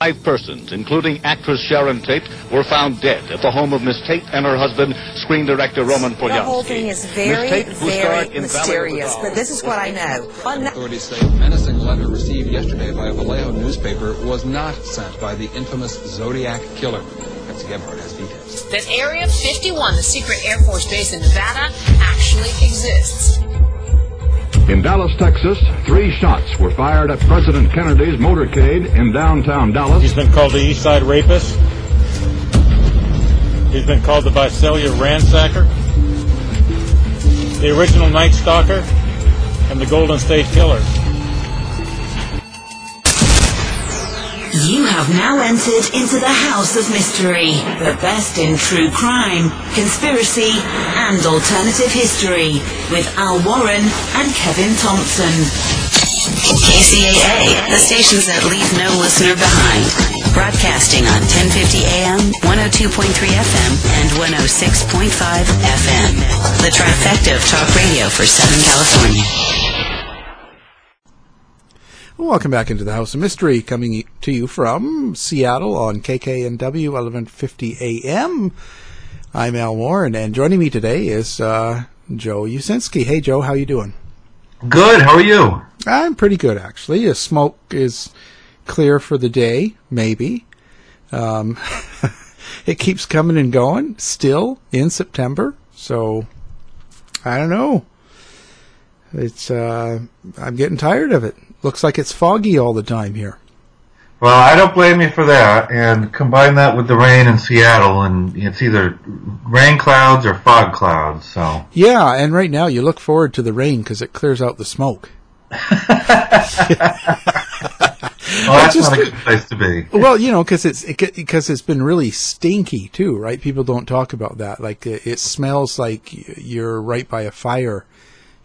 Five persons, including actress Sharon Tate, were found dead at the home of Miss Tate and her husband, screen director Roman Polanski. The whole thing is very, Tate, who very in mysterious, Valley of the but this is what I know. Authorities say a menacing letter received yesterday by a Vallejo newspaper was not sent by the infamous Zodiac killer. Betsy Gebhardt has details. that Area 51, the secret Air Force base in Nevada, actually exists. In Dallas, Texas, three shots were fired at President Kennedy's motorcade in downtown Dallas. He's been called the East Side Rapist. He's been called the Visalia Ransacker, the original Night Stalker, and the Golden State Killer. You have now entered into the House of Mystery, the best in true crime, conspiracy, and alternative history, with Al Warren and Kevin Thompson. KCAA, the stations that leave no listener behind. Broadcasting on 1050 AM, 102.3 FM, and 106.5 FM. The trifecta of talk radio for Southern California. Welcome back into the House of Mystery, coming to you from Seattle on KKNW 1150 AM. I'm Al Warren, and joining me today is uh, Joe Uscinski. Hey, Joe, how you doing? Good. How are you? I'm pretty good, actually. The smoke is clear for the day, maybe. Um, it keeps coming and going still in September, so I don't know. It's uh, I'm getting tired of it. Looks like it's foggy all the time here. Well, I don't blame you for that. And combine that with the rain in Seattle, and it's either rain clouds or fog clouds. So Yeah, and right now you look forward to the rain because it clears out the smoke. well, that's just- not a good place to be. well, you know, because it's because it's been really stinky too, right? People don't talk about that. Like it, it smells like you're right by a fire.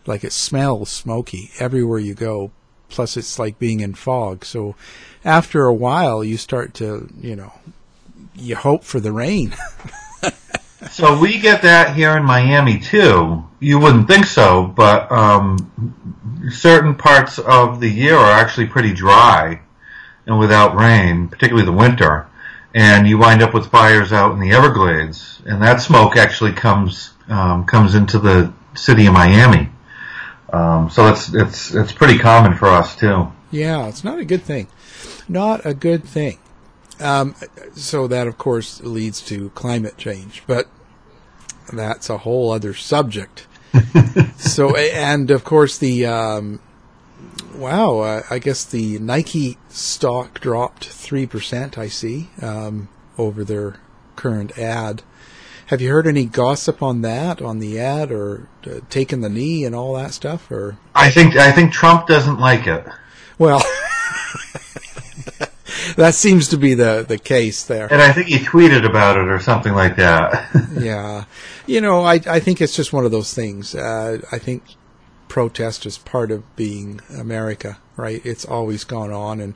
Like it smells smoky everywhere you go. Plus, it's like being in fog. So, after a while, you start to, you know, you hope for the rain. So we get that here in Miami too. You wouldn't think so, but um, certain parts of the year are actually pretty dry and without rain, particularly the winter. And you wind up with fires out in the Everglades, and that smoke actually comes um, comes into the city of Miami. Um, so it's it's it's pretty common for us too. Yeah, it's not a good thing. Not a good thing. Um, so that, of course, leads to climate change, but that's a whole other subject. so, and of course, the um, wow, uh, I guess the Nike stock dropped three percent. I see um, over their current ad. Have you heard any gossip on that, on the ad, or uh, taking the knee and all that stuff? Or I think I think Trump doesn't like it. well, that seems to be the the case there. And I think he tweeted about it or something like that. yeah, you know, I I think it's just one of those things. Uh, I think protest is part of being America, right? It's always gone on, and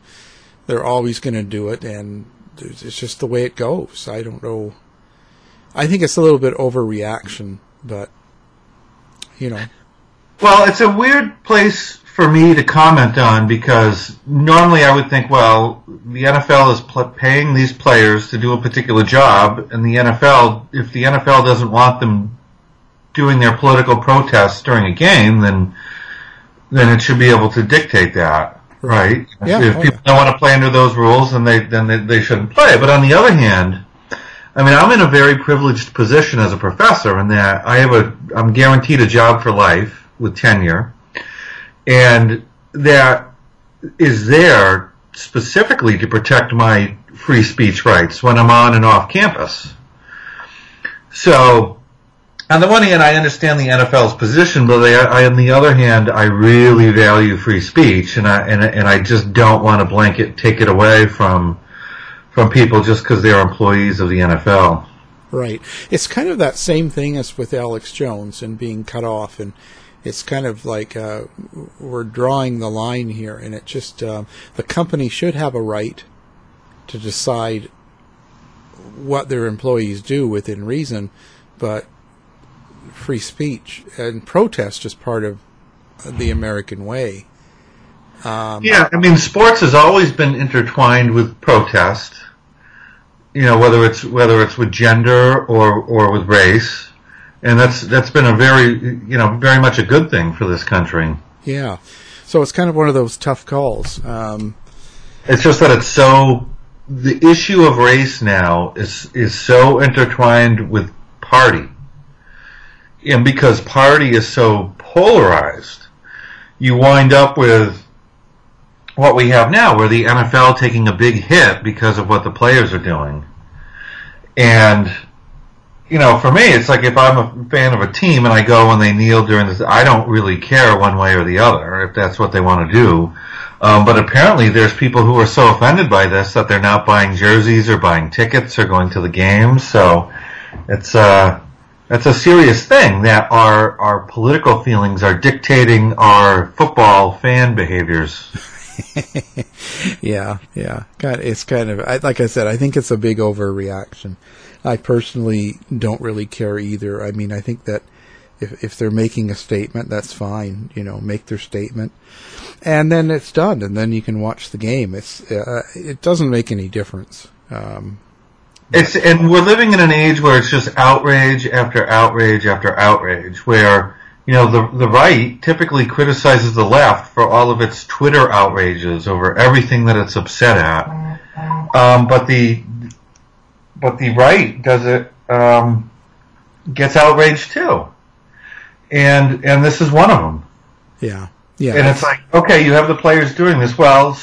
they're always going to do it, and it's it's just the way it goes. I don't know. I think it's a little bit overreaction, but you know, Well, it's a weird place for me to comment on because normally I would think, well, the NFL is pl- paying these players to do a particular job, and the NFL, if the NFL doesn't want them doing their political protests during a game, then then it should be able to dictate that, right? Yeah, if oh, people don't want to play under those rules, then they then they, they shouldn't play. But on the other hand, I mean, I'm in a very privileged position as a professor in that I have a I'm guaranteed a job for life with tenure, and that is there specifically to protect my free speech rights when I'm on and off campus. So, on the one hand, I understand the NFL's position, but I, I, on the other hand, I really value free speech, and I and, and I just don't want to blanket take it away from from people just because they're employees of the NFL. Right. It's kind of that same thing as with Alex Jones and being cut off, and it's kind of like uh, we're drawing the line here, and it just uh, the company should have a right to decide what their employees do within reason, but free speech and protest is part of the American way. Um, yeah, I mean, sports has always been intertwined with protest. You know, whether it's whether it's with gender or or with race, and that's that's been a very you know very much a good thing for this country. Yeah, so it's kind of one of those tough calls. Um, it's just that it's so the issue of race now is is so intertwined with party, and because party is so polarized, you wind up with what we have now, where the NFL taking a big hit because of what the players are doing. And, you know, for me, it's like if I'm a fan of a team and I go and they kneel during this, I don't really care one way or the other if that's what they want to do. Um, but apparently there's people who are so offended by this that they're not buying jerseys or buying tickets or going to the games. So it's, uh, that's a serious thing that our, our political feelings are dictating our football fan behaviors. yeah, yeah. God, it's kind of I, like I said. I think it's a big overreaction. I personally don't really care either. I mean, I think that if if they're making a statement, that's fine. You know, make their statement, and then it's done, and then you can watch the game. It's uh, it doesn't make any difference. Um, it's and we're living in an age where it's just outrage after outrage after outrage, where you know, the the right typically criticizes the left for all of its Twitter outrages over everything that it's upset at. Um, but the but the right does it um, gets outraged too, and and this is one of them. Yeah, yeah. And it's like, okay, you have the players doing this. Well,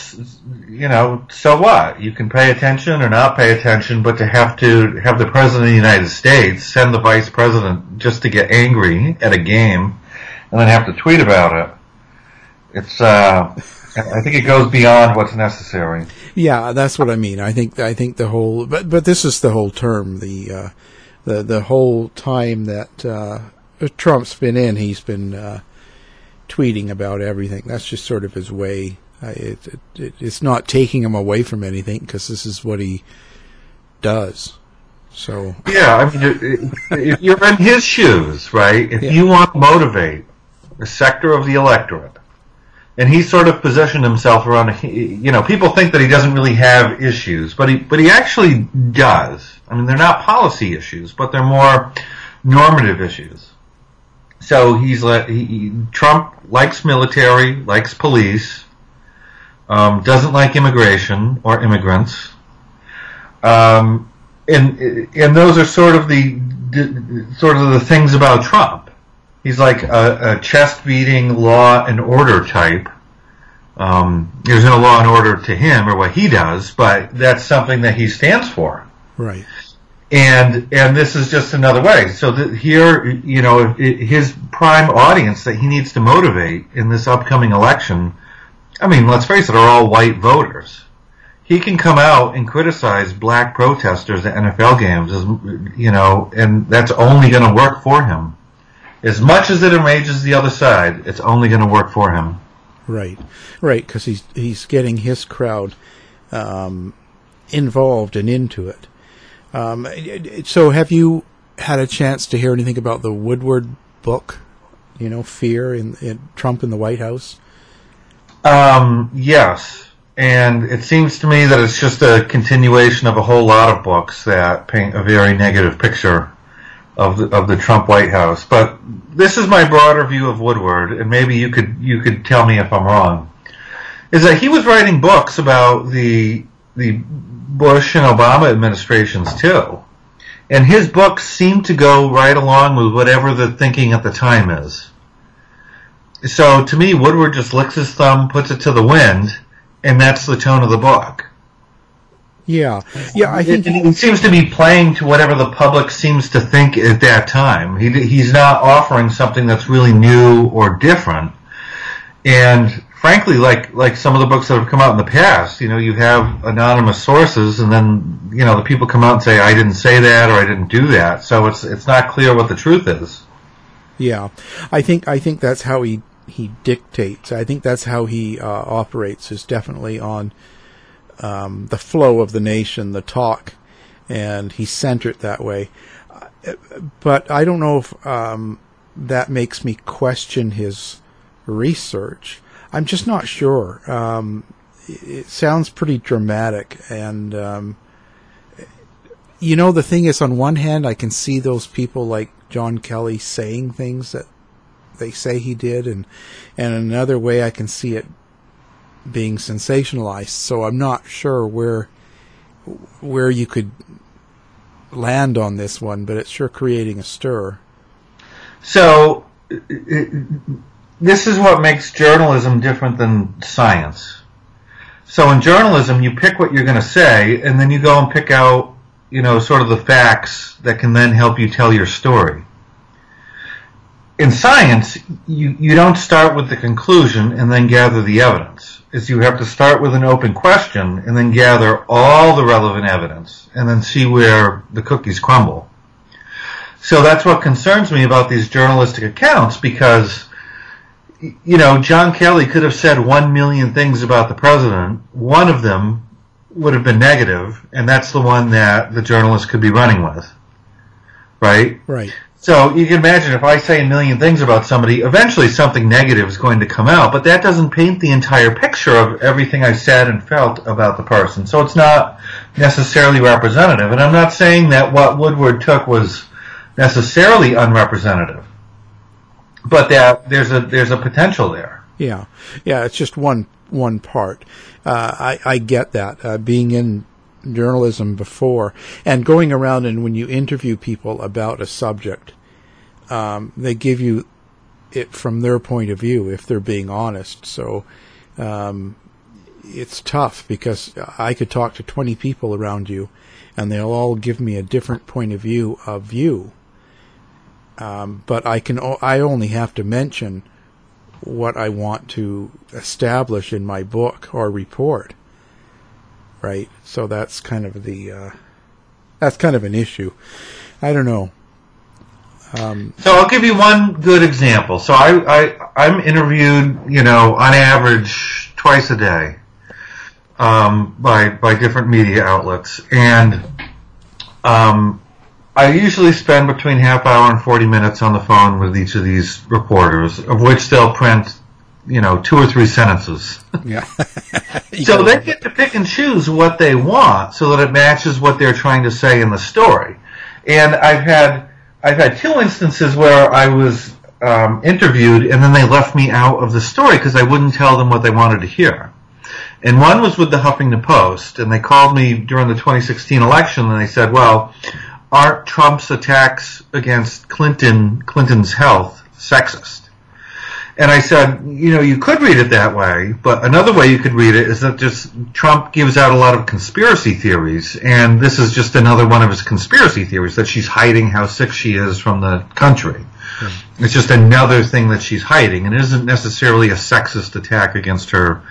you know, so what? You can pay attention or not pay attention, but to have to have the president of the United States send the vice president just to get angry at a game and then have to tweet about it, it's, uh, I think it goes beyond what's necessary. Yeah, that's what I mean. I think, I think the whole, but, but this is the whole term, the, uh, the, the whole time that, uh, Trump's been in, he's been, uh, tweeting about everything. That's just sort of his way. Uh, it, it, it, it's not taking him away from anything because this is what he does. So yeah, I mean, if you're in his shoes, right? If yeah. you want to motivate a sector of the electorate, and he sort of positioned himself around, you know, people think that he doesn't really have issues, but he, but he actually does. I mean, they're not policy issues, but they're more normative issues. So he's let he, Trump likes military, likes police, um, doesn't like immigration or immigrants, um, and and those are sort of the sort of the things about Trump. He's like a, a chest beating law and order type. Um, there's no law and order to him or what he does, but that's something that he stands for. Right and and this is just another way. So here, you know, his prime audience that he needs to motivate in this upcoming election. I mean, let's face it, are all white voters. He can come out and criticize black protesters at NFL games, as you know, and that's only going to work for him. As much as it enrages the other side, it's only going to work for him. Right, right, because he's he's getting his crowd um, involved and into it. Um, so, have you had a chance to hear anything about the Woodward book? You know, Fear in, in Trump in the White House. Um, yes, and it seems to me that it's just a continuation of a whole lot of books that paint a very negative picture of the of the Trump White House. But this is my broader view of Woodward, and maybe you could you could tell me if I'm wrong. Is that he was writing books about the the Bush and Obama administrations too, and his books seem to go right along with whatever the thinking at the time is. So to me, Woodward just licks his thumb, puts it to the wind, and that's the tone of the book. Yeah, yeah. I think he, seems to be playing to whatever the public seems to think at that time. He, he's not offering something that's really new or different. And frankly, like like some of the books that have come out in the past, you know, you have anonymous sources, and then you know the people come out and say, "I didn't say that" or "I didn't do that," so it's it's not clear what the truth is. Yeah, I think I think that's how he he dictates. I think that's how he uh, operates. Is definitely on um, the flow of the nation, the talk, and he's centered that way. But I don't know if um, that makes me question his research. I'm just not sure. Um, it sounds pretty dramatic, and um, you know, the thing is, on one hand, I can see those people like John Kelly saying things that they say he did, and and another way I can see it being sensationalized. So I'm not sure where where you could land on this one, but it's sure creating a stir. So this is what makes journalism different than science. So in journalism, you pick what you're going to say, and then you go and pick out, you know, sort of the facts that can then help you tell your story in science, you, you don't start with the conclusion and then gather the evidence. Is you have to start with an open question and then gather all the relevant evidence and then see where the cookies crumble. So that's what concerns me about these journalistic accounts because, you know, John Kelly could have said one million things about the president. One of them would have been negative, and that's the one that the journalist could be running with. Right? Right. So you can imagine if I say a million things about somebody, eventually something negative is going to come out, but that doesn't paint the entire picture of everything I said and felt about the person. So it's not necessarily representative. And I'm not saying that what Woodward took was necessarily unrepresentative, but there's a there's a potential there. Yeah, yeah. It's just one one part. Uh, I I get that. Uh, being in journalism before and going around and when you interview people about a subject, um, they give you it from their point of view if they're being honest. So um, it's tough because I could talk to 20 people around you and they'll all give me a different point of view of you. Um, but I can o- I only have to mention what I want to establish in my book or report right? So that's kind of the uh, that's kind of an issue. I don't know. Um, so I'll give you one good example. So I, I I'm interviewed, you know, on average twice a day um, by by different media outlets, and um, I usually spend between half hour and forty minutes on the phone with each of these reporters, of which they'll print you know, two or three sentences. Yeah. so they get to pick and choose what they want so that it matches what they're trying to say in the story. And I've had I've had two instances where I was um, interviewed and then they left me out of the story because I wouldn't tell them what they wanted to hear. And one was with the Huffington Post, and they called me during the 2016 election and they said, "Well, aren't Trump's attacks against Clinton Clinton's health sexist?" And I said, you know, you could read it that way, but another way you could read it is that just Trump gives out a lot of conspiracy theories, and this is just another one of his conspiracy theories that she's hiding how sick she is from the country. Hmm. It's just another thing that she's hiding, and it isn't necessarily a sexist attack against her,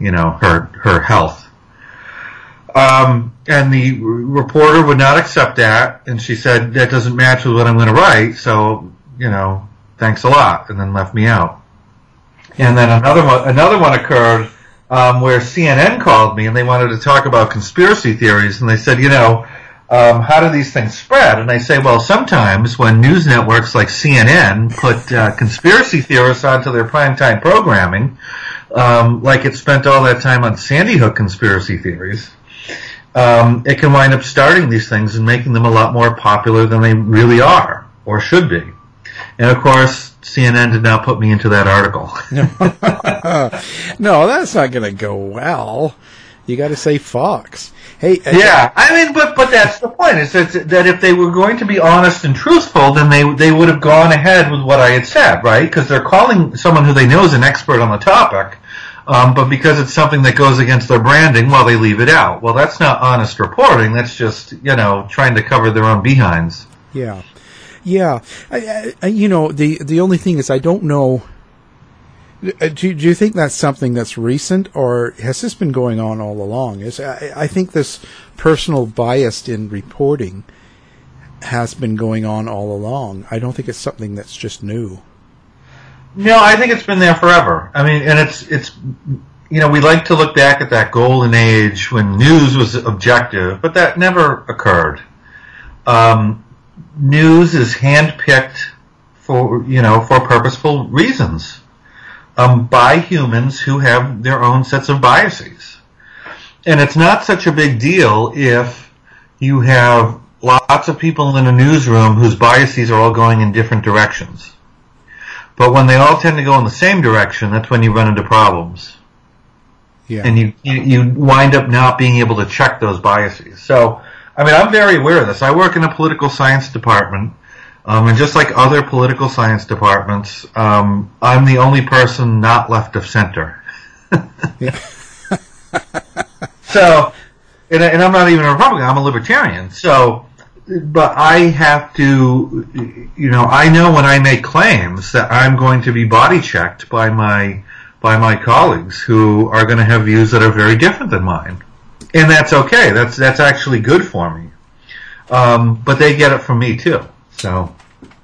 you know, her her health. Um, and the reporter would not accept that, and she said that doesn't match with what I'm going to write. So, you know, thanks a lot, and then left me out. And then another one, another one occurred um, where CNN called me and they wanted to talk about conspiracy theories, and they said, you know, um, how do these things spread? And I say, well, sometimes when news networks like CNN put uh, conspiracy theorists onto their primetime programming, um, like it spent all that time on Sandy Hook conspiracy theories, um, it can wind up starting these things and making them a lot more popular than they really are or should be. And of course, CNN did not put me into that article. no, that's not going to go well. You got to say Fox. Hey, uh, yeah, I mean, but but that's the point. Is that that if they were going to be honest and truthful, then they they would have gone ahead with what I had said, right? Because they're calling someone who they know is an expert on the topic, um, but because it's something that goes against their branding, well, they leave it out. Well, that's not honest reporting. That's just you know trying to cover their own behinds. Yeah, yeah. I, I, you know, the the only thing is, I don't know. Uh, do, do you think that's something that's recent, or has this been going on all along? Is I, I think this personal bias in reporting has been going on all along. I don't think it's something that's just new. No, I think it's been there forever. I mean, and it's it's you know we like to look back at that golden age when news was objective, but that never occurred. Um, news is handpicked for you know for purposeful reasons um, by humans who have their own sets of biases. And it's not such a big deal if you have lots of people in a newsroom whose biases are all going in different directions. But when they all tend to go in the same direction, that's when you run into problems. Yeah. And you, you, you wind up not being able to check those biases. So, I mean, I'm very aware of this. I work in a political science department um, and just like other political science departments, um, I'm the only person not left of center. so, and, and, I'm not even a Republican. I'm a Libertarian. So, but I have to, you know, I know when I make claims that I'm going to be body checked by my by my colleagues who are going to have views that are very different than mine, and that's okay. That's that's actually good for me. Um, but they get it from me too. So,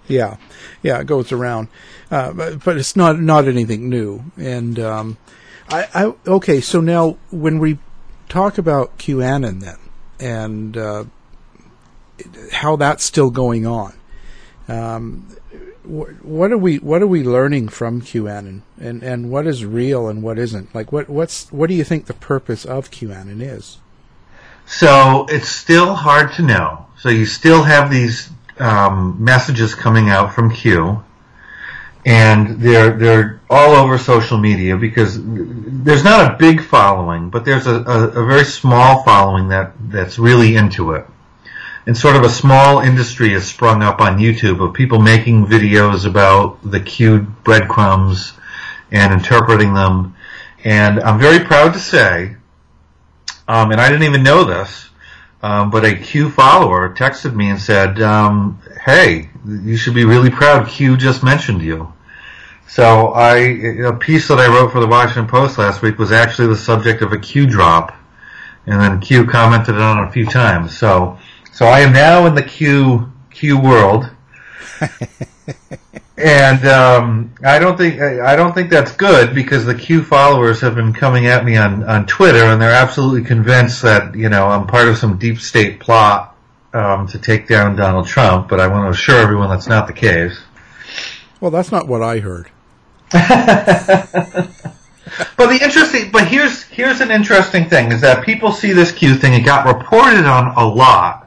yeah, yeah, it goes around, uh, but, but, it's not not anything new. And um, I, I, okay, so now when we talk about QAnon then, and uh, how that's still going on, um, wh- what are we what are we learning from QAnon, and and what is real and what isn't? Like what what's what do you think the purpose of QAnon is? So it's still hard to know. So you still have these um, messages coming out from Q, and they're they're all over social media because there's not a big following, but there's a, a, a very small following that that's really into it. And sort of a small industry has sprung up on YouTube of people making videos about the Q breadcrumbs and interpreting them. And I'm very proud to say, um, and I didn't even know this, um, but a Q follower texted me and said, um, "Hey, you should be really proud. Q just mentioned you." So I, a piece that I wrote for the Washington Post last week was actually the subject of a Q drop, and then Q commented on it a few times. So, so I am now in the Q Q world. and um, I don't think I don't think that's good because the Q followers have been coming at me on, on Twitter, and they're absolutely convinced that you know I'm part of some deep state plot um, to take down Donald Trump. But I want to assure everyone that's not the case. Well, that's not what I heard. but the interesting, but here's here's an interesting thing is that people see this Q thing. It got reported on a lot,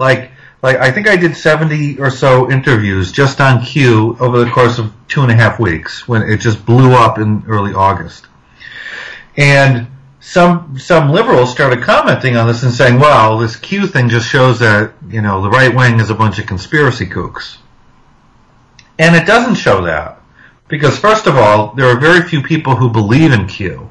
like like I think I did 70 or so interviews just on Q over the course of two and a half weeks when it just blew up in early August. And some some liberals started commenting on this and saying, "Well, this Q thing just shows that you know the right wing is a bunch of conspiracy kooks," and it doesn't show that because first of all, there are very few people who believe in Q.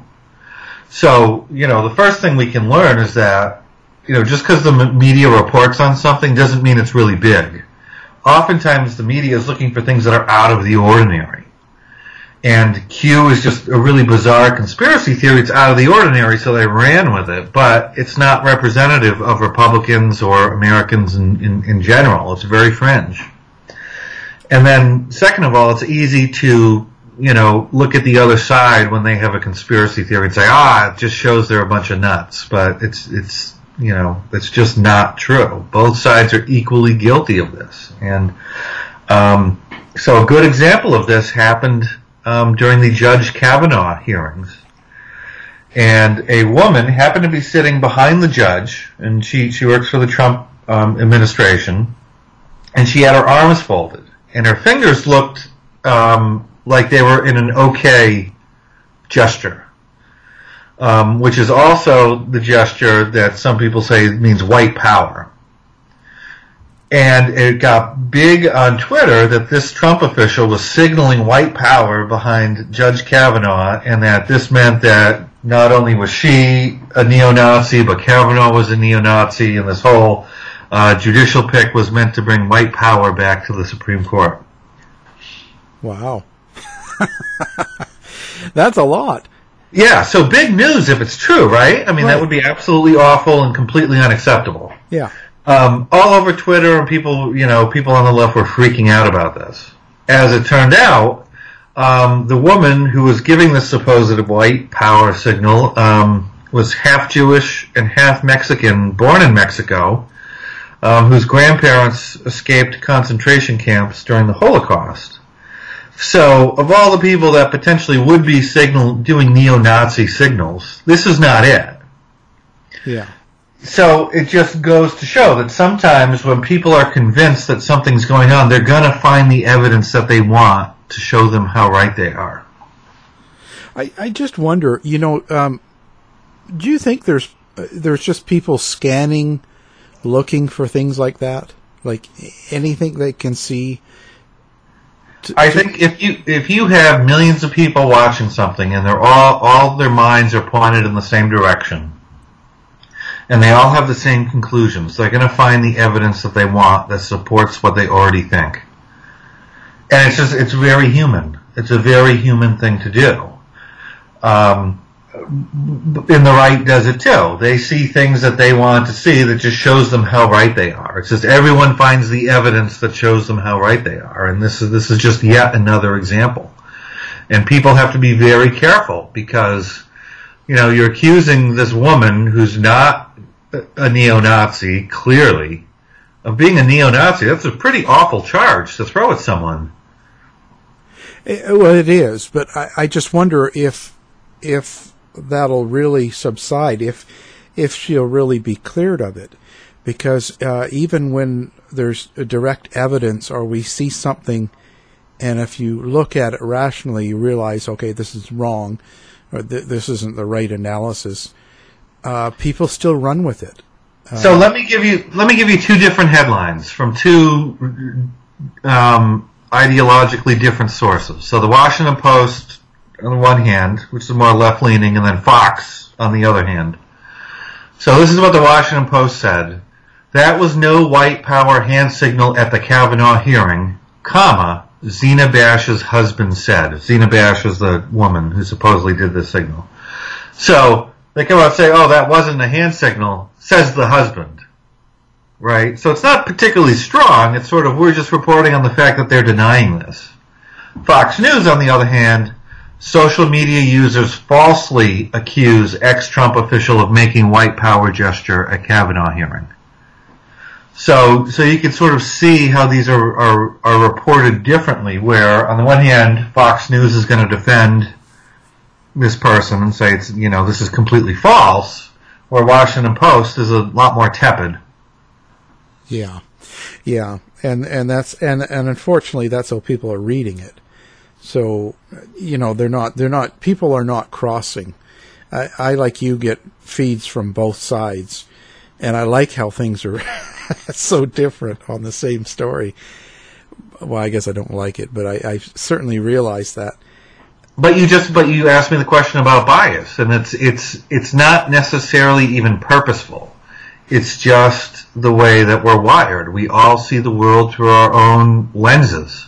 So you know the first thing we can learn is that you know, just because the media reports on something doesn't mean it's really big. Oftentimes, the media is looking for things that are out of the ordinary. And Q is just a really bizarre conspiracy theory. It's out of the ordinary, so they ran with it. But it's not representative of Republicans or Americans in, in, in general. It's very fringe. And then, second of all, it's easy to, you know, look at the other side when they have a conspiracy theory and say, ah, it just shows they're a bunch of nuts. But it's, it's, you know, that's just not true. Both sides are equally guilty of this. And um, so a good example of this happened um, during the Judge Kavanaugh hearings. And a woman happened to be sitting behind the judge, and she, she works for the Trump um, administration, and she had her arms folded, and her fingers looked um, like they were in an okay gesture, um, which is also the gesture that some people say means white power. And it got big on Twitter that this Trump official was signaling white power behind Judge Kavanaugh, and that this meant that not only was she a neo-Nazi, but Kavanaugh was a neo-Nazi, and this whole uh, judicial pick was meant to bring white power back to the Supreme Court. Wow. That's a lot. Yeah, so big news if it's true, right? I mean, Right. that would be absolutely awful and completely unacceptable. Yeah. Um, all over Twitter, and people, you know, people on the left were freaking out about this. As it turned out, um, the woman who was giving this supposed white power signal um, was half Jewish and half Mexican, born in Mexico, um, whose grandparents escaped concentration camps during the Holocaust. So, of all the people that potentially would be signal doing neo-Nazi signals, this is not it. Yeah. So it just goes to show that sometimes when people are convinced that something's going on, they're going to find the evidence that they want to show them how right they are. I, I just wonder, you know, um, do you think there's uh, there's just people scanning, looking for things like that, like anything they can see? I think if you if you have millions of people watching something and they're all all their minds are pointed in the same direction, and they all have the same conclusions, they're going to find the evidence that they want that supports what they already think. And it's just it's very human. It's a very human thing to do. Um, in the right does it too. They see things that they want to see that just shows them how right they are. It's just everyone finds the evidence that shows them how right they are, and this is this is just yet another example. And people have to be very careful because you know you're accusing this woman who's not a neo-Nazi clearly of being a neo-Nazi. That's a pretty awful charge to throw at someone. Eh, well, it is, but I, I just wonder if if that'll really subside, if if she'll really be cleared of it, because uh, even when there's direct evidence or we see something, and if you look at it rationally, you realize, okay, this is wrong, or th- this isn't the right analysis. Uh, people still run with it. So let me give you let me give you two different headlines from two um, ideologically different sources. So the Washington Post on the one hand, which is more left leaning, and then Fox on the other hand. So this is what the Washington Post said. That was no white power hand signal at the Kavanaugh hearing, comma, Zina Bash's husband said. Zina Bash is the woman who supposedly did this signal. So they come out and say, oh, that wasn't a hand signal, says the husband. Right? So it's not particularly strong. It's sort of, we're just reporting on the fact that they're denying this. Fox News, on the other hand, social media users falsely accuse ex-Trump official of making white power gesture at Kavanaugh hearing. So, so you can sort of see how these are, are, are reported differently, where on the one hand, Fox News is going to defend this person and say it's, you know, this is completely false, where Washington Post is a lot more tepid. Yeah, yeah, and and that's and and unfortunately that's how people are reading it. So, you know, they're not they're not people are not crossing. I, I like you get feeds from both sides, and I like how things are so different on the same story. Well, I guess I don't like it, but I, I certainly realize that. But you just but you asked me the question about bias, and it's it's it's not necessarily even purposeful. It's just the way that we're wired. We all see the world through our own lenses,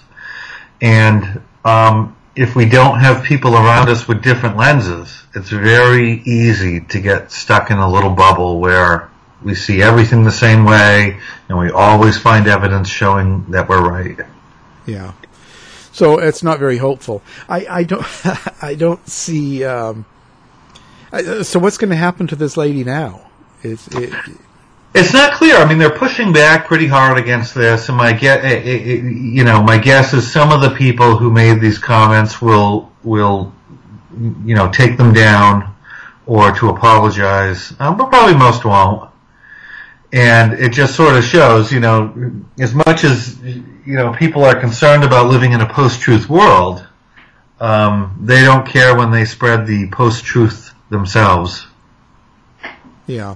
and um, if we don't have people around us with different lenses, it's very easy to get stuck in a little bubble where we see everything the same way, and we always find evidence showing that we're right. Yeah. So it's not very hopeful. I, I don't I don't see. Um, I, so what's going to happen to this lady now? Is it? It's not clear. I mean, they're pushing back pretty hard against this, and my guess, you know, my guess is some of the people who made these comments will will, you know, take them down or to apologize, um, but probably most won't. And it just sort of shows, you know, as much as you know, people are concerned about living in a post-truth world. Um, they don't care when they spread the post-truth themselves. Yeah.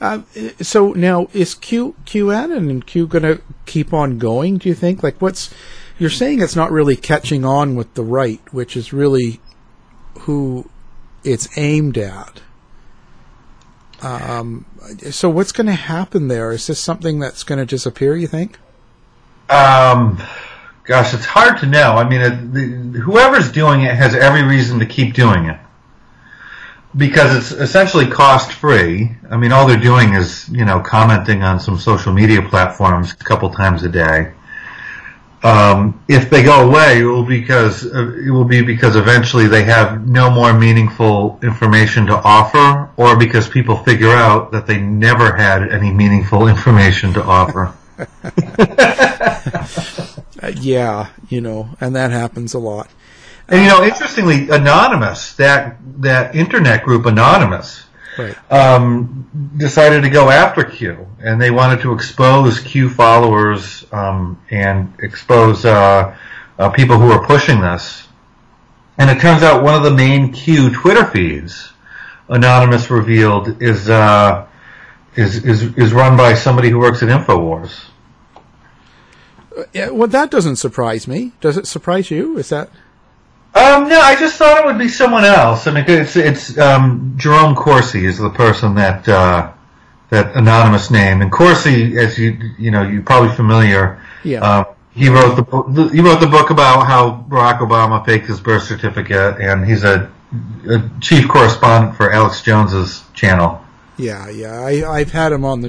Uh, so now is Q QAnon and Q going to keep on going? Do you think? Like, what's you're saying? It's not really catching on with the right, which is really who it's aimed at. Um, so what's going to happen there? Is this something that's going to disappear? You think? Um, gosh, it's hard to know. I mean, it, the, whoever's doing it has every reason to keep doing it because it's essentially cost free. I mean, all they're doing is you know commenting on some social media platforms a couple times a day. Um, if they go away, it will because uh, it will be because eventually they have no more meaningful information to offer, or because people figure out that they never had any meaningful information to offer. uh, yeah, you know, and that happens a lot. And you know, interestingly, Anonymous, that that internet group Anonymous, right. um, decided to go after Q, and they wanted to expose Q followers um, and expose uh, uh, people who are pushing this. And it turns out one of the main Q Twitter feeds, Anonymous revealed, is uh, is is is run by somebody who works at Infowars. Yeah, well, that doesn't surprise me. Does it surprise you? Is that? Um, no, I just thought it would be someone else. I mean, it's it's um, Jerome Corsi is the person that uh, that anonymous name, and Corsi, as you you know, you're probably familiar. Yeah. Um, he wrote the he wrote the book about how Barack Obama faked his birth certificate, and he's a, a chief correspondent for Alex Jones's channel. Yeah, yeah, I, I've had him on the.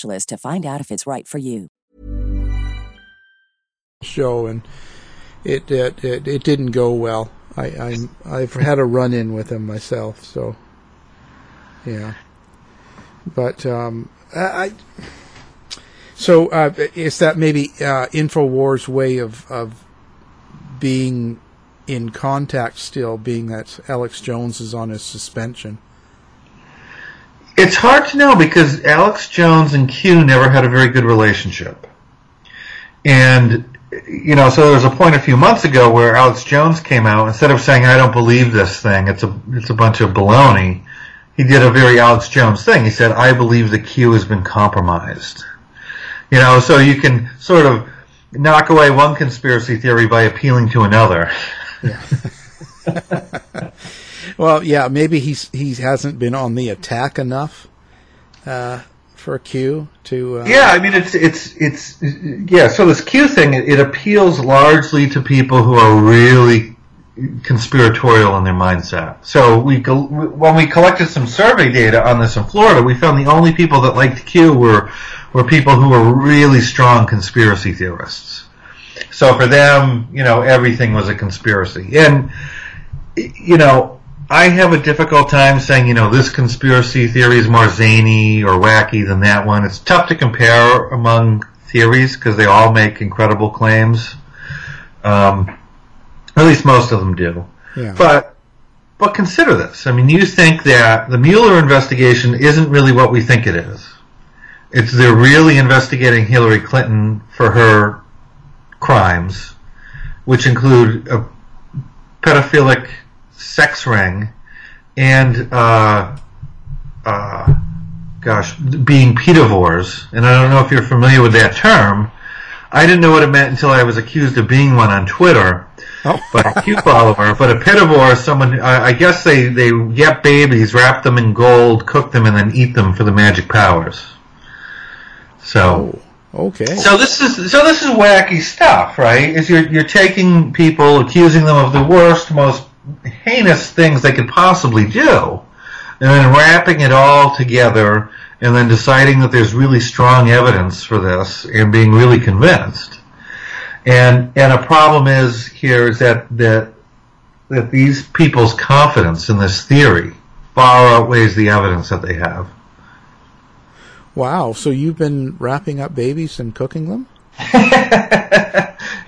to find out if it's right for you. Show and it it it, it didn't go well. I, I I've had a run in with him myself, so yeah. But um, I, I so uh, is that maybe uh, Infowars' way of of being in contact still, being that Alex Jones is on his suspension? It's hard to know because Alex Jones and Q never had a very good relationship. And, you know, so there was a point a few months ago where Alex Jones came out, instead of saying, I don't believe this thing, it's a, it's a bunch of baloney, he did a very Alex Jones thing. He said, I believe the Q has been compromised. You know, so you can sort of knock away one conspiracy theory by appealing to another. Yeah. well, yeah, maybe he's he hasn't been on the attack enough uh, for Q to. Uh, yeah, I mean it's it's it's yeah. So this Q thing it, it appeals largely to people who are really conspiratorial in their mindset. So we when we collected some survey data on this in Florida, we found the only people that liked Q were were people who were really strong conspiracy theorists. So for them, you know, everything was a conspiracy. And you know, I have a difficult time saying, you know, this conspiracy theory is more zany or wacky than that one. It's tough to compare among theories because they all make incredible claims. Um, at least most of them do. Yeah. But but consider this. I mean, you think that the Mueller investigation isn't really what we think it is. It's they're really investigating Hillary Clinton for her crimes, which include a pedophilic sex ring and uh, uh, gosh, being pedivores. And I don't know if you're familiar with that term. I didn't know what it meant until I was accused of being one on Twitter. Oh. But a Q follower. But a pedivore is someone. I, I guess they they get babies, wrap them in gold, cook them, and then eat them for the magic powers. So. Okay. So this is so this is wacky stuff, right? Is you're you're taking people, accusing them of the worst, most heinous things they could possibly do, and then wrapping it all together, and then deciding that there's really strong evidence for this, and being really convinced. And and a problem is here is that that that these people's confidence in this theory far outweighs the evidence that they have. Wow, so you've been wrapping up babies and cooking them?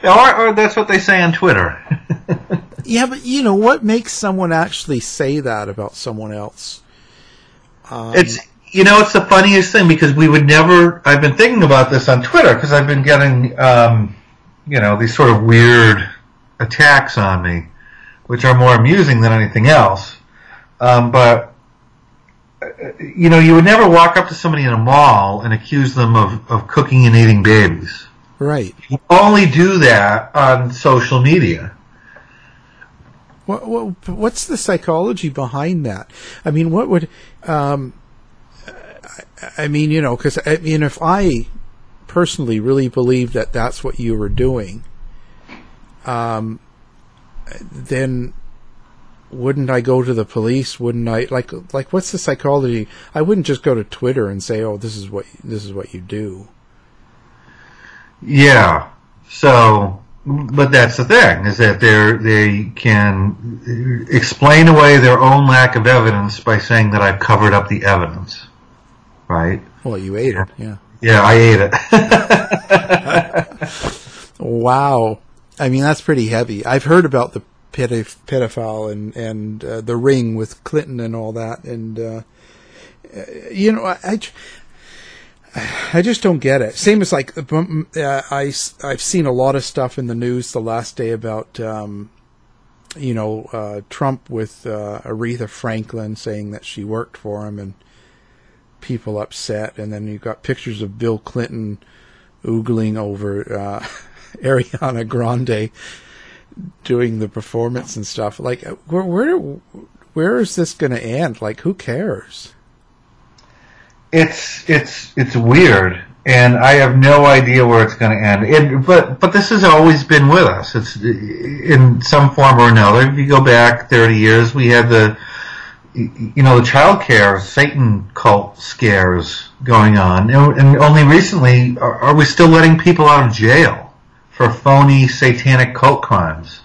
or, or that's what they say on Twitter. yeah, but you know what makes someone actually say that about someone else? Um, it's you know it's the funniest thing because we would never. I've been thinking about this on Twitter because I've been getting um, you know these sort of weird attacks on me, which are more amusing than anything else. Um, but you know, you would never walk up to somebody in a mall and accuse them of, of cooking and eating babies. Right. You only do that on social media. What, what, what's the psychology behind that? I mean, what would, um, I, mean, you know, because I mean, if I personally really believed that that's what you were doing, um, then wouldn't I go to the police? Wouldn't I like like what's the psychology? I wouldn't just go to Twitter and say, "Oh, this is what this is what you do." Yeah. So, but that's the thing is that they they can explain away their own lack of evidence by saying that I've covered up the evidence. Right? Well, you ate it. Yeah. Yeah, I ate it. wow. I mean, that's pretty heavy. I've heard about the pedophile and and uh, the ring with Clinton and all that, and uh, you know, I, I just don't get it. Same as like uh, I I've seen a lot of stuff in the news the last day about. Um, you know, uh, Trump with uh, Aretha Franklin saying that she worked for him, and people upset. And then you've got pictures of Bill Clinton oogling over uh, Ariana Grande doing the performance and stuff. Like, where where where is this going to end? Like, who cares? It's it's it's weird, and I have no idea where it's going to end. But but this has always been with us. It's in some form or another. If you go back thirty years, we had the you know the child care Satan cult scares going on, and, and only recently are, are we still letting people out of jail for phony satanic cult crimes.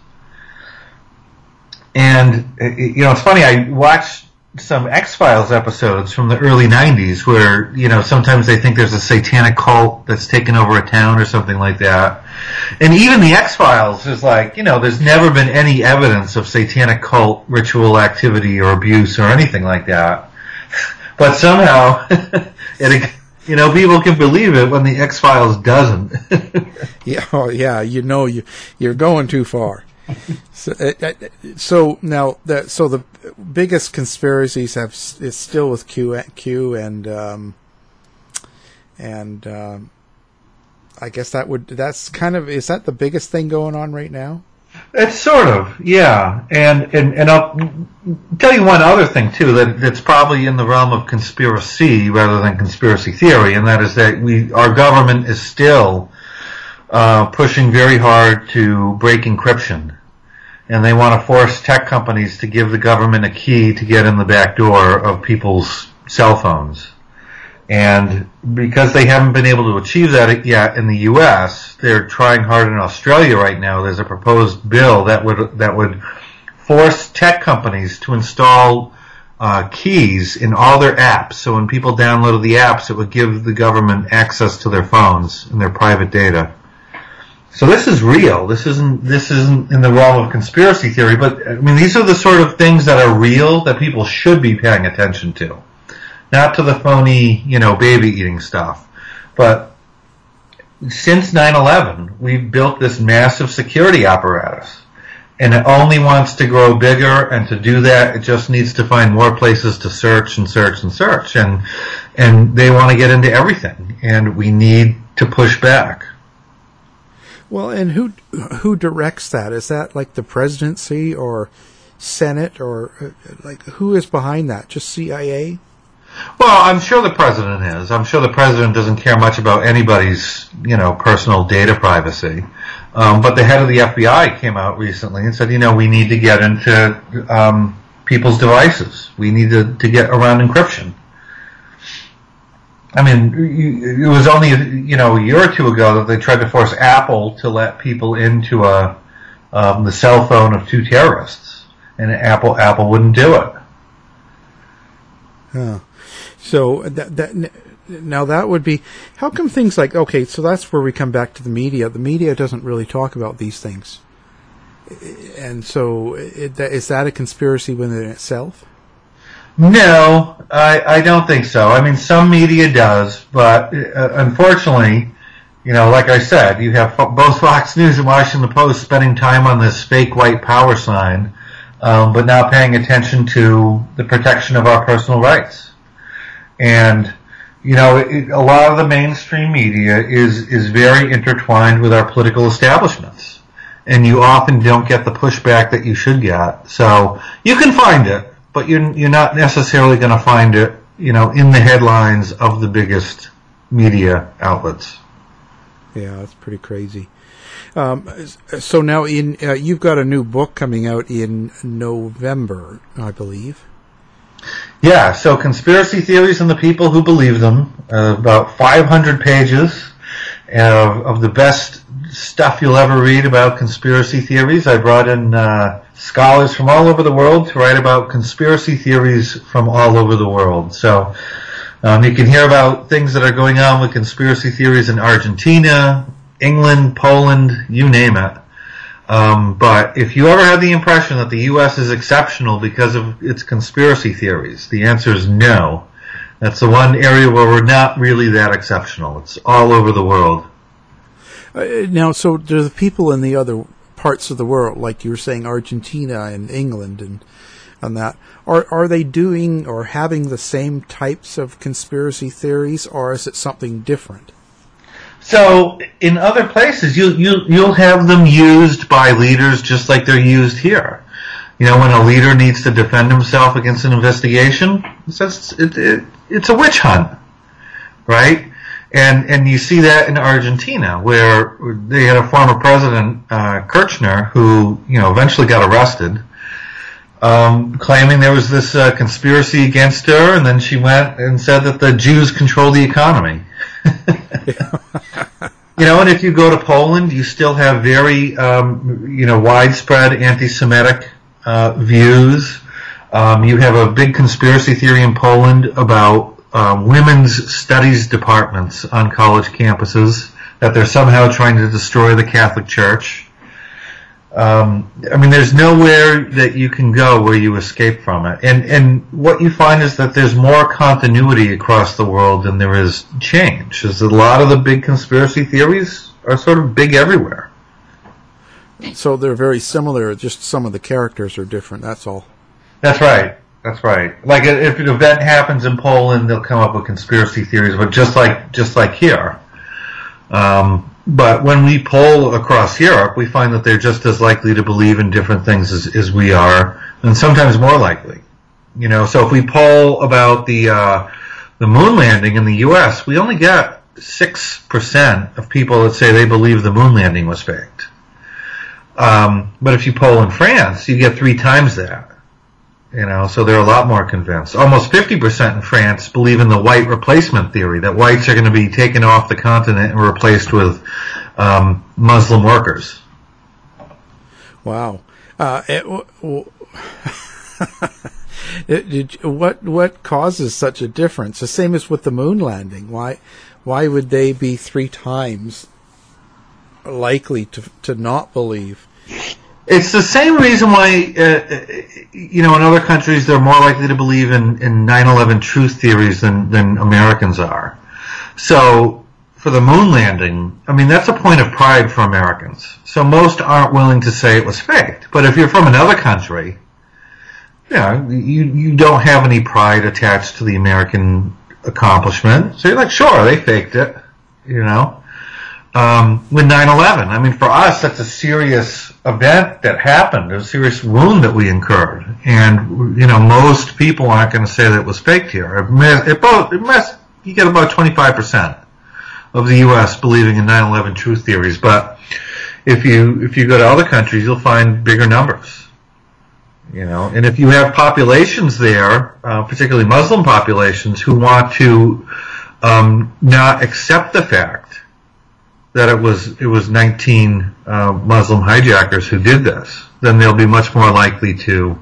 And you know, it's funny. I watched some X Files episodes from the early '90s where you know sometimes they think there's a satanic cult that's taken over a town or something like that, and even the X Files is like you know there's never been any evidence of satanic cult ritual activity or abuse or anything like that, but somehow it you know people can believe it when the X Files doesn't. yeah, oh, yeah, you know you you're going too far. so, uh, uh, so now that so the biggest conspiracies have is still with Q Q and um, and um, I guess that would that's kind of is that the biggest thing going on right now? It's sort of, yeah. And and and I'll tell you one other thing too that that's probably in the realm of conspiracy rather than conspiracy theory, and that is that we our government is still uh, pushing very hard to break encryption and they want to force tech companies to give the government a key to get in the back door of people's cell phones. And because they haven't been able to achieve that yet in the U.S., they're trying hard in Australia right now. There's a proposed bill that would that would force tech companies to install uh, keys in all their apps. So when people downloaded the apps, it would give the government access to their phones and their private data. So this is real. This isn't this isn't in the realm of conspiracy theory, but I mean these are the sort of things that are real that people should be paying attention to. Not to the phony, you know, baby eating stuff. But since 9/11, we've built this massive security apparatus. And it only wants to grow bigger, and to do that, it just needs to find more places to search and search and search. And and they want to get into everything, and we need to push back. Well, and who who directs that? Is that like the presidency or Senate or uh, like who is behind that? Just CIA? Well, I'm sure the president is. I'm sure the president doesn't care much about anybody's, you know, personal data privacy. Um, but the head of the FBI came out recently and said, you know, we need to get into um, people's devices. We need to, to get around encryption. I mean, it was only you know a year or two ago that they tried to force Apple to let people into a um, the cell phone of two terrorists, and Apple Apple wouldn't do it. Huh. So that that now that would be how come things like okay, so that's where we come back to the media. The media doesn't really talk about these things, and so it, is that a conspiracy within itself? No, I, I don't think so. I mean, some media does, but uh, unfortunately, you know, like I said, you have both Fox News and Washington Post spending time on this fake white power sign, um, but not paying attention to the protection of our personal rights. And you know, it, a lot of the mainstream media is is very intertwined with our political establishments, and you often don't get the pushback that you should get. So you can find it but you're you're not necessarily going to find it, you know, in the headlines of the biggest media outlets. Yeah, that's pretty crazy. Um, so now, in uh, you've got a new book coming out in November, I believe. Yeah, so conspiracy theories and the people who believe them. Uh, about 500 pages of, of the best stuff you'll ever read about conspiracy theories. I brought in uh, scholars from all over the world to write about conspiracy theories from all over the world. So um, you can hear about things that are going on with conspiracy theories in Argentina, England, Poland, you name it. Um, but if you ever had the impression that the U.S. is exceptional because of its conspiracy theories, the answer is no. That's the one area where we're not really that exceptional. It's all over the world. Uh, now, so do the people in the other parts of the world, like you were saying, Argentina and England and and that, are are they doing or having the same types of conspiracy theories, or is it something different? So, in other places, you you you'll have them used by leaders just like they're used here. You know, when a leader needs to defend himself against an investigation, it's, it, it, it's a witch hunt, right? And and you see that in Argentina, where they had a former president, uh, Kirchner, who you know eventually got arrested, um, claiming there was this uh, conspiracy against her, and then she went and said that the Jews control the economy. you know, and if you go to Poland, you still have very um, you know widespread anti-Semitic uh, views. Um, you have a big conspiracy theory in Poland about uh, women's studies departments on college campuses that they're somehow trying to destroy the Catholic Church. Um, I mean, there's nowhere that you can go where you escape from it. And and what you find is that there's more continuity across the world than there is change. There's a lot of the big conspiracy theories are sort of big everywhere. So they're very similar. Just some of the characters are different. That's all. That's right. That's right. Like if an event happens in Poland, they'll come up with conspiracy theories, but just like just like here. Um, but when we poll across Europe, we find that they're just as likely to believe in different things as, as we are, and sometimes more likely. You know, so if we poll about the uh, the moon landing in the U.S., we only get six percent of people that say they believe the moon landing was faked. Um, but if you poll in France, you get three times that. You know, so they're a lot more convinced. Almost 50% in France believe in the white replacement theory, that whites are going to be taken off the continent and replaced with um, Muslim workers. Wow. Uh, it, it, it, what what causes such a difference? The same as with the moon landing. Why why would they be three times likely to to not believe? It's the same reason why, uh, you know, in other countries they're more likely to believe in, in 9-11 truth theories than, than Americans are. So, for the moon landing, I mean, that's a point of pride for Americans. So most aren't willing to say it was faked. But if you're from another country, yeah, you, you don't have any pride attached to the American accomplishment. So you're like, sure, they faked it, you know. Um, with 9/11, I mean, for us, that's a serious event that happened, a serious wound that we incurred, and you know, most people aren't going to say that it was faked here. It, it, both, it you get about 25 percent of the U.S. believing in 9/11 truth theories, but if you if you go to other countries, you'll find bigger numbers. You know, and if you have populations there, uh, particularly Muslim populations, who want to um, not accept the fact that it was it was 19 uh, Muslim hijackers who did this, then they'll be much more likely to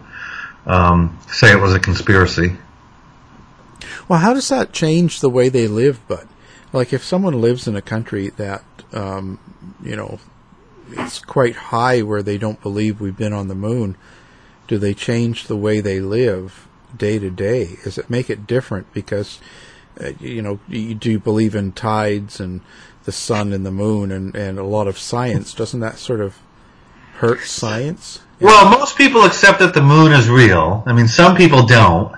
um, say it was a conspiracy. Well, how does that change the way they live? But like, if someone lives in a country that um, you know it's quite high where they don't believe we've been on the moon, do they change the way they live day to day? Does it make it different because uh, you know you, do you believe in tides and the sun and the moon and, and a lot of science, doesn't that sort of hurt science? Well, most people accept that the moon is real. I mean, some people don't.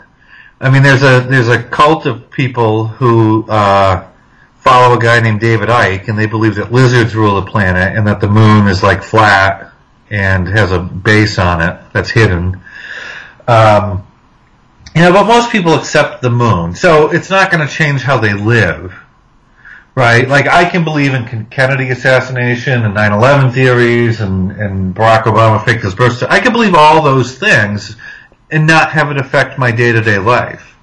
I mean, there's a there's a cult of people who uh, follow a guy named David Icke, and they believe that lizards rule the planet, and that the moon is like flat and has a base on it that's hidden. Um, you know, but most people accept the moon, so it's not going to change how they live right? Like I can believe in Kennedy assassination and 9/11 theories and and Barack Obama faked his birth. I can believe all those things and not have it affect my day to day life.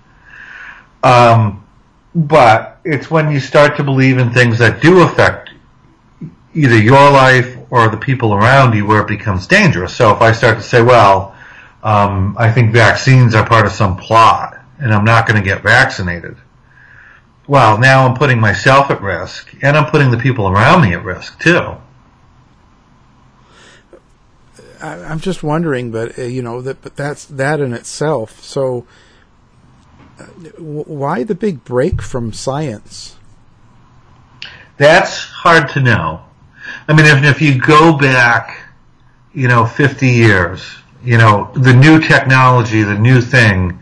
Um, but it's when you start to believe in things that do affect either your life or the people around you where it becomes dangerous. So if I start to say, well, um, I think vaccines are part of some plot and I'm not going to get vaccinated well, now I'm putting myself at risk, and I'm putting the people around me at risk too. I, am just wondering, but uh, you know that, but that's that in itself. So, uh, why the big break from science? That's hard to know. I mean, if, if you go back, you know, 50 years, you know, the new technology, the new thing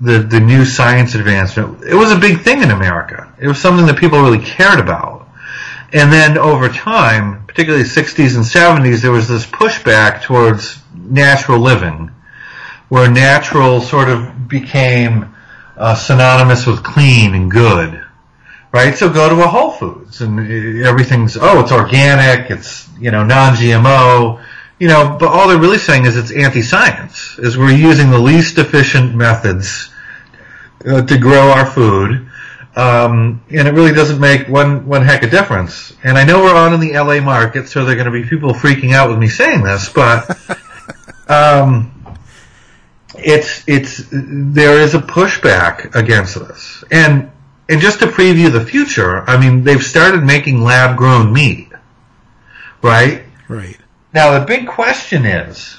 the the new science advancement. It was a big thing in America. It was something that people really cared about. And then over time, particularly 60s and 70s, there was this pushback towards natural living, where natural sort of became uh, synonymous with clean and good, right? So go to a Whole Foods and everything's oh, it's organic, it's you know non-GMO, you know, but all they're really saying is it's anti-science, is we're using the least efficient methods uh, to grow our food, um, and it really doesn't make one one heck of difference. And I know we're on in the LA market, so there are going to be people freaking out with me saying this, but um, it's it's there is a pushback against this, and and just to preview the future, I mean they've started making lab grown meat, right? Right. Now the big question is,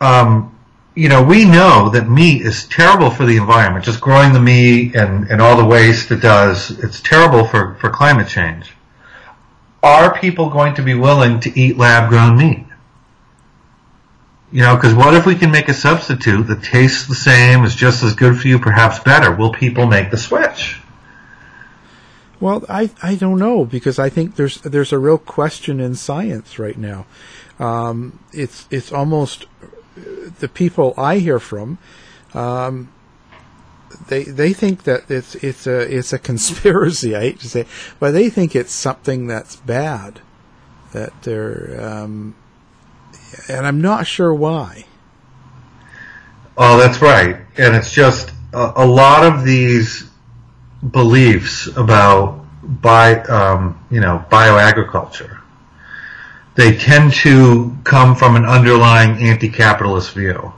um, you know, we know that meat is terrible for the environment. Just growing the meat and and all the waste it does, it's terrible for for climate change. Are people going to be willing to eat lab grown meat? You know, because what if we can make a substitute that tastes the same, is just as good for you, perhaps better? Will people make the switch? Well, I, I don't know because I think there's there's a real question in science right now. Um, it's it's almost the people I hear from. Um, they they think that it's it's a it's a conspiracy. I hate to say, but they think it's something that's bad. That they're um, and I'm not sure why. Oh, that's right. And it's just a, a lot of these beliefs about bi, um, you know, bioagriculture. They tend to come from an underlying anti-capitalist view.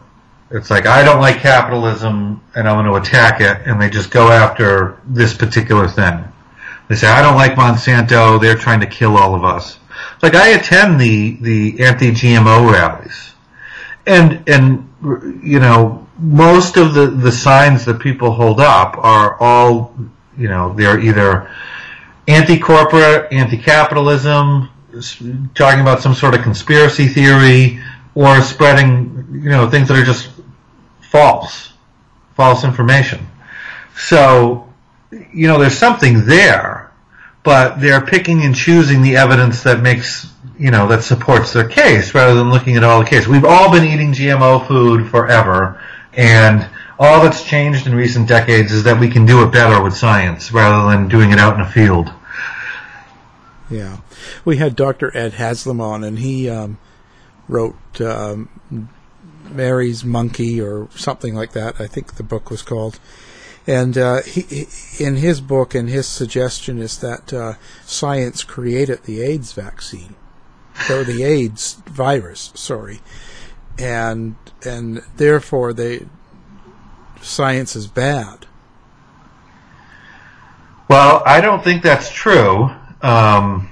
It's like I don't like capitalism and I'm going to attack it, and they just go after this particular thing. They say I don't like Monsanto; they're trying to kill all of us. Like I attend the the anti-GMO rallies, and and you know most of the the signs that people hold up are all you know they're either anti-corporate, anti-capitalism, talking about some sort of conspiracy theory, or spreading you know things that are just false, false information. So you know there's something there but they're picking and choosing the evidence that makes you know that supports their case rather than looking at all the case. We've all been eating GMO food forever, and all that's changed in recent decades is that we can do it better with science rather than doing it out in a field. Yeah, we had Dr. Ed Haslam on, and he um, wrote um, Mary's Monkey or something like that. I think the book was called. And uh, he, he, in his book, and his suggestion is that uh, science created the AIDS vaccine, or the AIDS virus, sorry, and and therefore they science is bad. Well, I don't think that's true, um,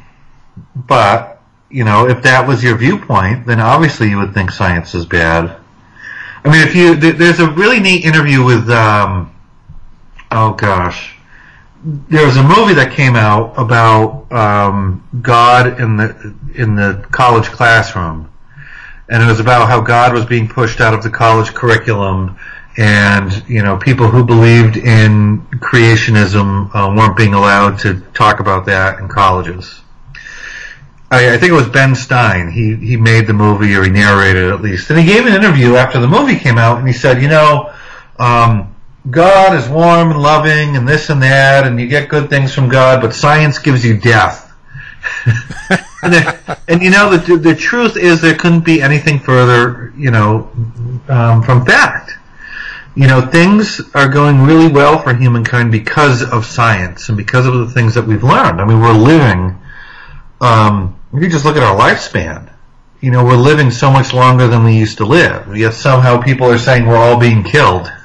but you know, if that was your viewpoint, then obviously you would think science is bad. I mean, if you there's a really neat interview with. Um, oh gosh, there was a movie that came out about um, God in the in the college classroom, and it was about how God was being pushed out of the college curriculum, and you know people who believed in creationism uh, weren't being allowed to talk about that in colleges. I, I think it was Ben Stein. He he made the movie, or he narrated it at least, and he gave an interview after the movie came out, and he said, you know. Um, God is warm and loving and this and that, and you get good things from God, but science gives you death. and, and, you know, the, the truth is there couldn't be anything further, you know, um, from fact. You know, things are going really well for humankind because of science and because of the things that we've learned. I mean, we're living, um, if you just look at our lifespan, you know, we're living so much longer than we used to live, yet somehow people are saying we're all being killed.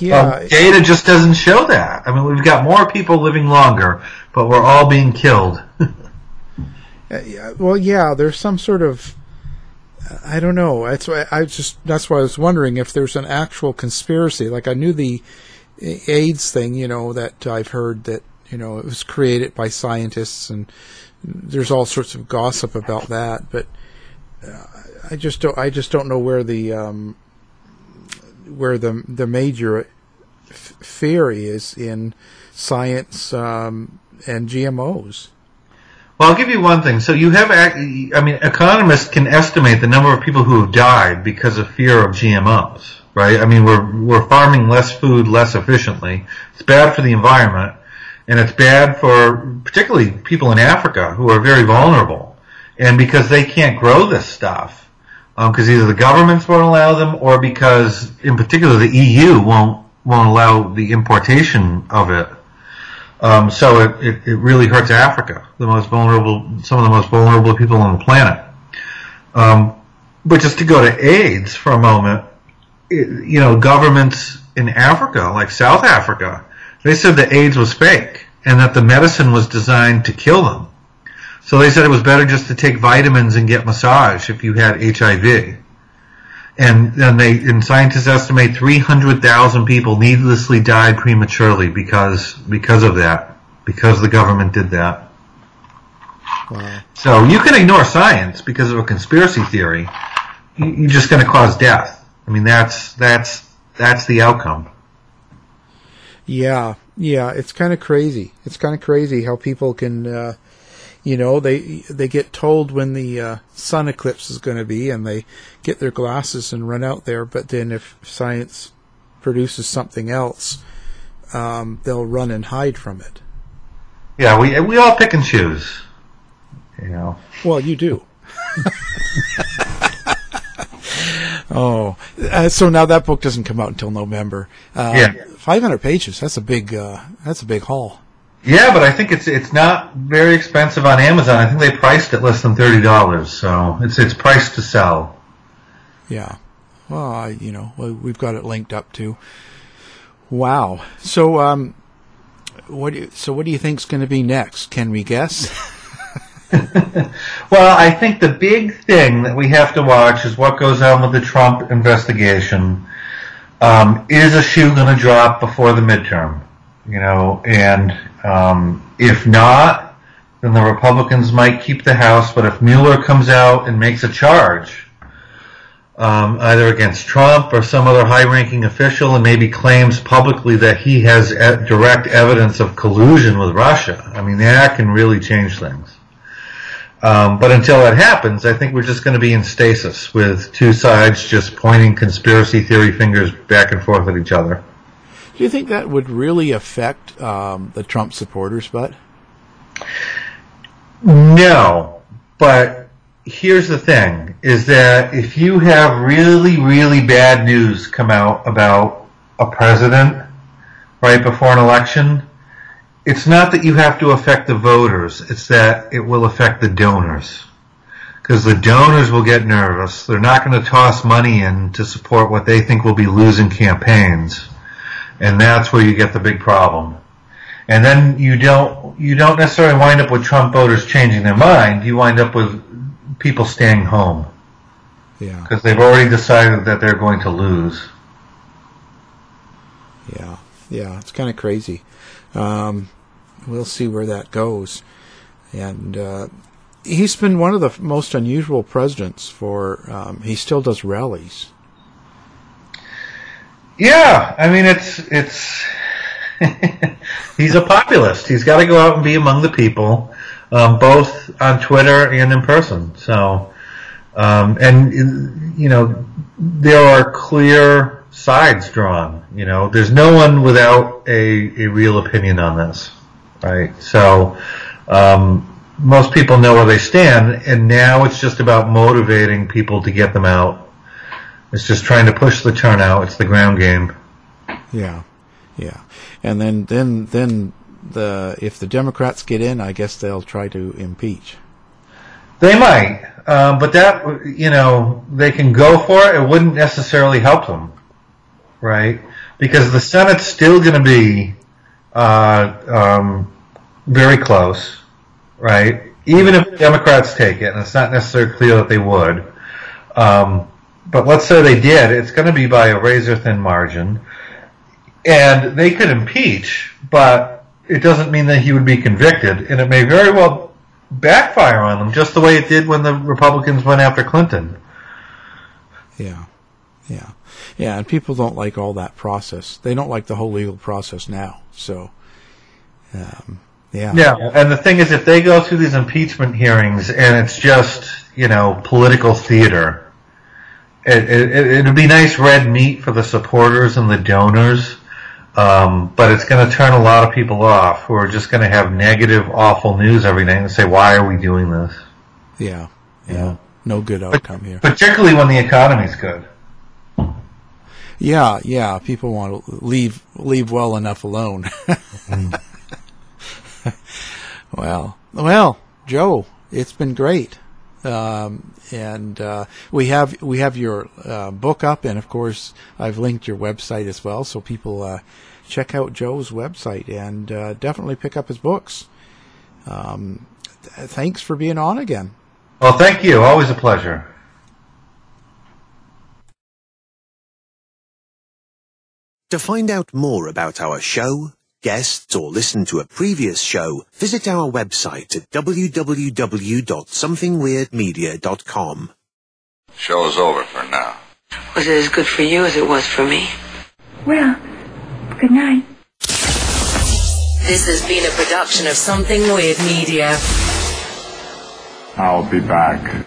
Yeah, um, data just doesn't show that. I mean, we've got more people living longer, but we're all being killed. uh, yeah, well, yeah, there's some sort of I don't know. That's why I just that's why I was wondering if there's an actual conspiracy. Like I knew the AIDS thing, you know, that I've heard that you know it was created by scientists, and there's all sorts of gossip about that. But uh, I just don't. I just don't know where the um, where the the major f- theory is in science um, and GMOs. Well, I'll give you one thing. So you have, I mean, economists can estimate the number of people who have died because of fear of GMOs, right? I mean, we're we're farming less food less efficiently. It's bad for the environment, and it's bad for particularly people in Africa who are very vulnerable, and because they can't grow this stuff because um, either the governments won't allow them, or because, in particular, the EU won't won't allow the importation of it. Um, so it, it, it, really hurts Africa, the most vulnerable, some of the most vulnerable people on the planet. Um, but just to go to AIDS for a moment, it, you know, governments in Africa, like South Africa, they said that AIDS was fake and that the medicine was designed to kill them. So they said it was better just to take vitamins and get massage if you had HIV. And then they, and scientists estimate 300,000 people needlessly died prematurely because, because of that, because the government did that. Wow. So you can ignore science because of a conspiracy theory. You- You're just going to cause death. I mean, that's, that's, that's the outcome. Yeah, yeah, it's kind of crazy. It's kind of crazy how people can, uh, you know, they they get told when the uh, sun eclipse is going to be, and they get their glasses and run out there. But then, if science produces something else, um, they'll run and hide from it. Yeah, we, we all pick and choose. You know. Well, you do. oh, uh, so now that book doesn't come out until November. Uh, Yeah. five hundred pages. That's a big. Uh, that's a big haul. Yeah, but I think it's it's not very expensive on Amazon. I think they priced it less than thirty dollars, so it's it's priced to sell. Yeah. Well, I, you know, we- we've got it linked up to. Wow. So, um, what? Do you, so, what do you think's going to be next? Can we guess? Well, I think the big thing that we have to watch is what goes on with the Trump investigation. Um, is a shoe going to drop before the midterm? You know, and um, if not, then the Republicans might keep the House. But if Mueller comes out and makes a charge, um, either against Trump or some other high-ranking official, and maybe claims publicly that he has e- direct evidence of collusion with Russia, I mean that can really change things. Um, but until that happens, I think we're just going to be in stasis with two sides just pointing conspiracy theory fingers back and forth at each other. Do you think that would really affect um, the Trump supporters? But No, but here's the thing: is that if you have really, really bad news come out about a president right before an election, it's not that you have to affect the voters; it's that it will affect the donors. Because the donors will get nervous. They're not going to toss money in to support what they think will be losing campaigns. And that's where you get the big problem. And then you don't you don't necessarily wind up with Trump voters changing their mind. You wind up with people staying home yeah, because they've already decided that they're going to lose. yeah, yeah, it's kind of crazy. Um, we'll see where that goes. And uh, he's been one of the most unusual presidents. For um, he still does rallies. Yeah, I mean it's it's he's a populist. He's got to go out and be among the people, um, both on Twitter and in person. So, um, and you know, there are clear sides drawn. You know, there's no one without a, a real opinion on this, right? So, um, most people know where they stand, and now it's just about motivating people to get them out. It's just trying to push the turnout. It's the ground game. Yeah, yeah, and then then then the if the Democrats get in, I guess they'll try to impeach. They might, um, but that you know they can go for it. It wouldn't necessarily help them, right? Because the Senate's still going to be uh, um, very close, right? Even if the Democrats take it, and it's not necessarily clear that they would. Um, but let's say they did, it's going to be by a razor thin margin, and they could impeach, but it doesn't mean that he would be convicted, and it may very well backfire on them, just the way it did when the Republicans went after Clinton. Yeah, yeah, yeah, and people don't like all that process. They don't like the whole legal process now. So, um, yeah, Yeah, and the thing is, if they go through these impeachment hearings and it's just you know political theater, it, it, it'd be nice red meat for the supporters and the donors, um, but it's going to turn a lot of people off who are just going to have negative, awful news every night and say, "Why are we doing this?" yeah, yeah. No good outcome here. Particularly when the economy's good. Yeah, yeah. People want to leave leave well enough alone. well, well, Joe, it's been great. Um, and uh, we have we have your uh, book up, and of course I've linked your website as well, so people uh, check out Joe's website and uh, definitely pick up his books. Um, th- thanks for being on again. Well, thank you. Always a pleasure. To find out more about our show, guests, or listen to a previous show, visit our website at www.somethingweirdmedia.com. Show's over for now. Was it as good for you as it was for me? Well, good night. This has been a production of Something Weird Media. I'll be back.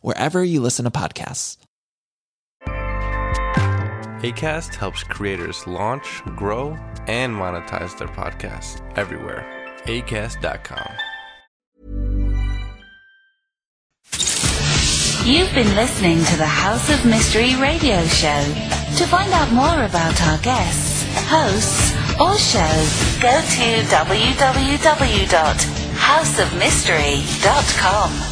wherever you listen to podcasts. ACAST helps creators launch, grow, and monetize their podcasts everywhere. ACAST.com. You've been listening to the House of Mystery radio show. To find out more about our guests, hosts, or shows, go to www.houseofmystery.com.